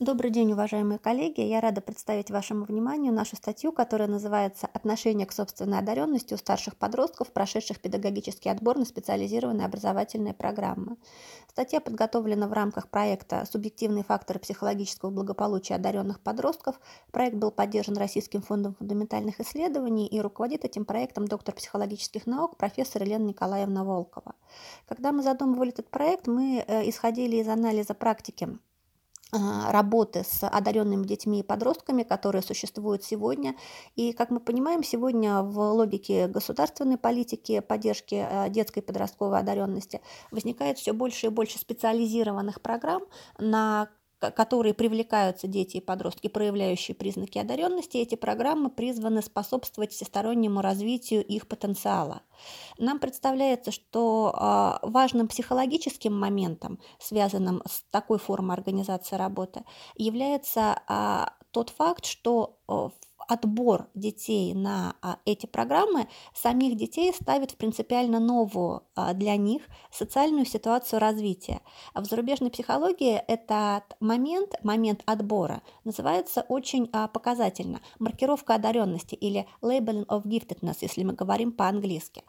Добрый день, уважаемые коллеги! Я рада представить вашему вниманию нашу статью, которая называется «Отношение к собственной одаренности у старших подростков, прошедших педагогический отбор на специализированные образовательные программы». Статья подготовлена в рамках проекта «Субъективные факторы психологического благополучия одаренных подростков». Проект был поддержан Российским фондом фундаментальных исследований и руководит этим проектом доктор психологических наук профессор Елена Николаевна Волкова. Когда мы задумывали этот проект, мы э, исходили из анализа практики работы с одаренными детьми и подростками, которые существуют сегодня. И, как мы понимаем, сегодня в логике государственной политики поддержки а, детской и подростковой одаренности возникает все больше и больше специализированных программ, на которые привлекаются дети и подростки, проявляющие признаки одаренности, эти программы призваны способствовать всестороннему развитию их потенциала. Нам представляется, что а, важным психологическим моментом, связанным с такой формой организации работы, является а, тот факт, что в отбор детей на а, эти программы самих детей ставит в принципиально новую а, для них социальную ситуацию развития. А в зарубежной психологии этот момент, момент отбора, называется очень показательно маркировка одаренности или labeling of giftedness, если мы говорим по-английски.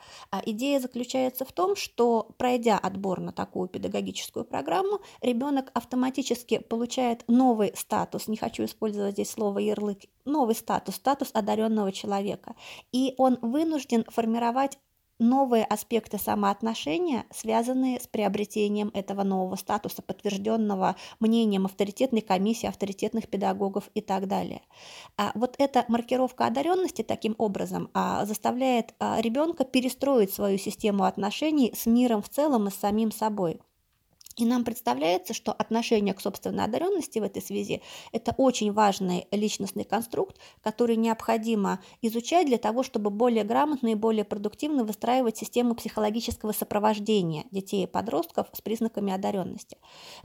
Идея заключается в том, что пройдя отбор на такую педагогическую программу, ребенок автоматически получает новый статус, не хочу использовать здесь слово ярлык, новый статус, статус одаренного человека. И он вынужден формировать новые аспекты самоотношения, связанные с приобретением этого нового статуса, подтвержденного мнением авторитетной комиссии, авторитетных педагогов и так далее. А вот эта маркировка одаренности таким образом а, заставляет а, ребенка перестроить свою систему отношений с миром в целом и с самим собой. И нам представляется, что отношение к собственной одаренности в этой связи – это очень важный личностный конструкт, который необходимо изучать для того, чтобы более грамотно и более продуктивно выстраивать систему психологического сопровождения детей и подростков с признаками одаренности.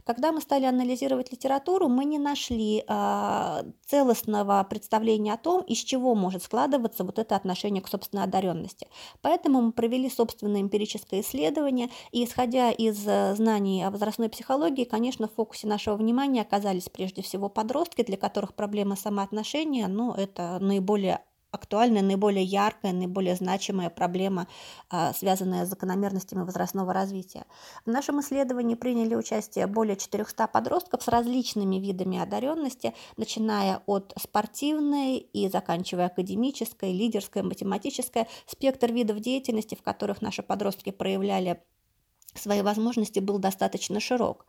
Когда мы стали анализировать литературу, мы не нашли э, целостного представления о том, из чего может складываться вот это отношение к собственной одаренности. Поэтому мы провели собственное эмпирическое исследование, и исходя из э, знаний о возрастной психологии, конечно, в фокусе нашего внимания оказались прежде всего подростки, для которых проблема самоотношения, ну, это наиболее актуальная, наиболее яркая, наиболее значимая проблема, а, связанная с закономерностями возрастного развития. В нашем исследовании приняли участие более 400 подростков с различными видами одаренности, начиная от спортивной и заканчивая академической, лидерской, математической, спектр видов деятельности, в которых наши подростки проявляли свои возможности был достаточно широк.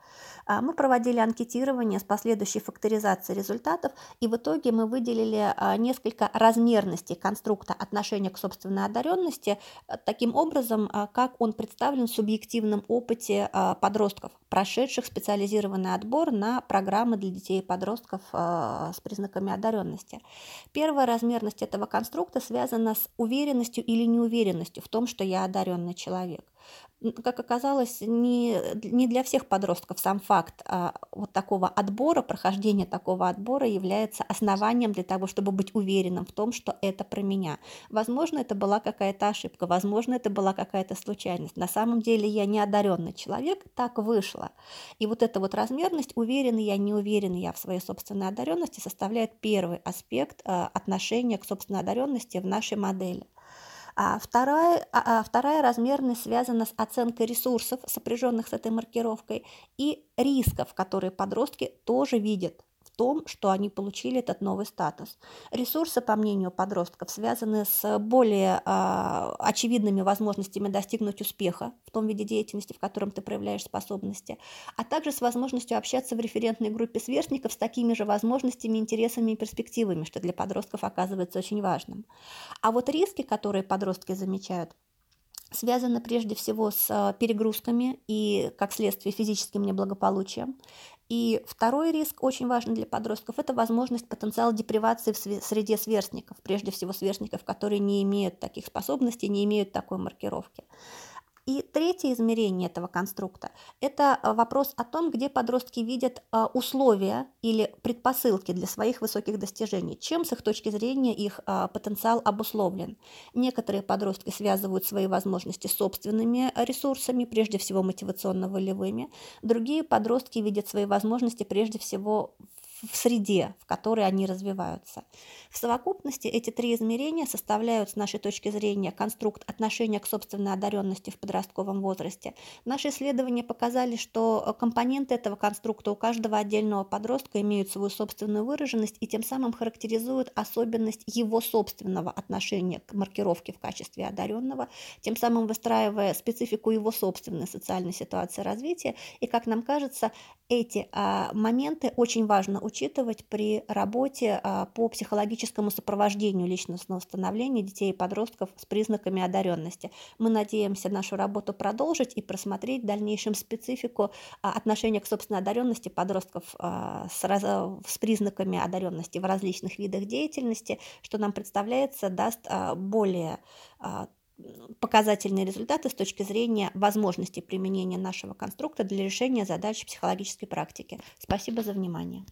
А, мы проводили анкетирование с последующей факторизацией результатов, и в итоге мы выделили а, несколько размерностей конструкта отношения к собственной одаренности а, таким образом, как он представлен в субъективном опыте подростков, прошедших специализированный отбор на программы для детей и подростков с признаками одаренности. Первая размерность этого конструкта связана с уверенностью или неуверенностью в том, что я одаренный человек как оказалось, не, не для всех подростков сам факт а, вот такого отбора, прохождения такого отбора является основанием для того, чтобы быть уверенным в том, что это про меня. Возможно, это была какая-то ошибка, возможно, это была какая-то случайность. На самом деле я не одаренный человек, так вышло. И вот эта вот размерность, уверенный я, не уверенный я в своей собственной одаренности, составляет первый аспект а, отношения к собственной одаренности в нашей модели. А вторая, а, вторая размерность связана с оценкой ресурсов, сопряженных с этой маркировкой, и рисков, которые подростки тоже видят том, что они получили этот новый статус. Ресурсы, по мнению подростков, связаны с более э, очевидными возможностями достигнуть успеха в том виде деятельности, в котором ты проявляешь способности, а также с возможностью общаться в референтной группе сверстников с такими же возможностями, интересами и перспективами, что для подростков оказывается очень важным. А вот риски, которые подростки замечают, связаны прежде всего с э, перегрузками и, как следствие, физическим неблагополучием. И второй риск, очень важный для подростков, это возможность потенциала депривации в среде сверстников, прежде всего сверстников, которые не имеют таких способностей, не имеют такой маркировки. И третье измерение этого конструкта – это э, вопрос о том, где подростки видят э, условия или предпосылки для своих высоких достижений, чем с их точки зрения их э, потенциал обусловлен. Некоторые подростки связывают свои возможности с собственными ресурсами, прежде всего мотивационно-волевыми, другие подростки видят свои возможности прежде всего в среде, в которой они развиваются. В совокупности эти три измерения составляют, с нашей точки зрения, конструкт отношения к собственной одаренности в подростковом возрасте. Наши исследования показали, что компоненты этого конструкта у каждого отдельного подростка имеют свою собственную выраженность и тем самым характеризуют особенность его собственного отношения к маркировке в качестве одаренного, тем самым выстраивая специфику его собственной социальной ситуации развития. И, как нам кажется, эти а, моменты очень важно учитывать при работе а, по психологическому сопровождению личностного становления детей и подростков с признаками одаренности. Мы надеемся нашу работу продолжить и просмотреть в дальнейшем специфику а, отношения к собственной одаренности подростков а, с, признаками одаренности в различных видах деятельности, что нам представляется, даст более показательные результаты с точки зрения возможности применения нашего конструкта для решения задач психологической практики. Спасибо за внимание.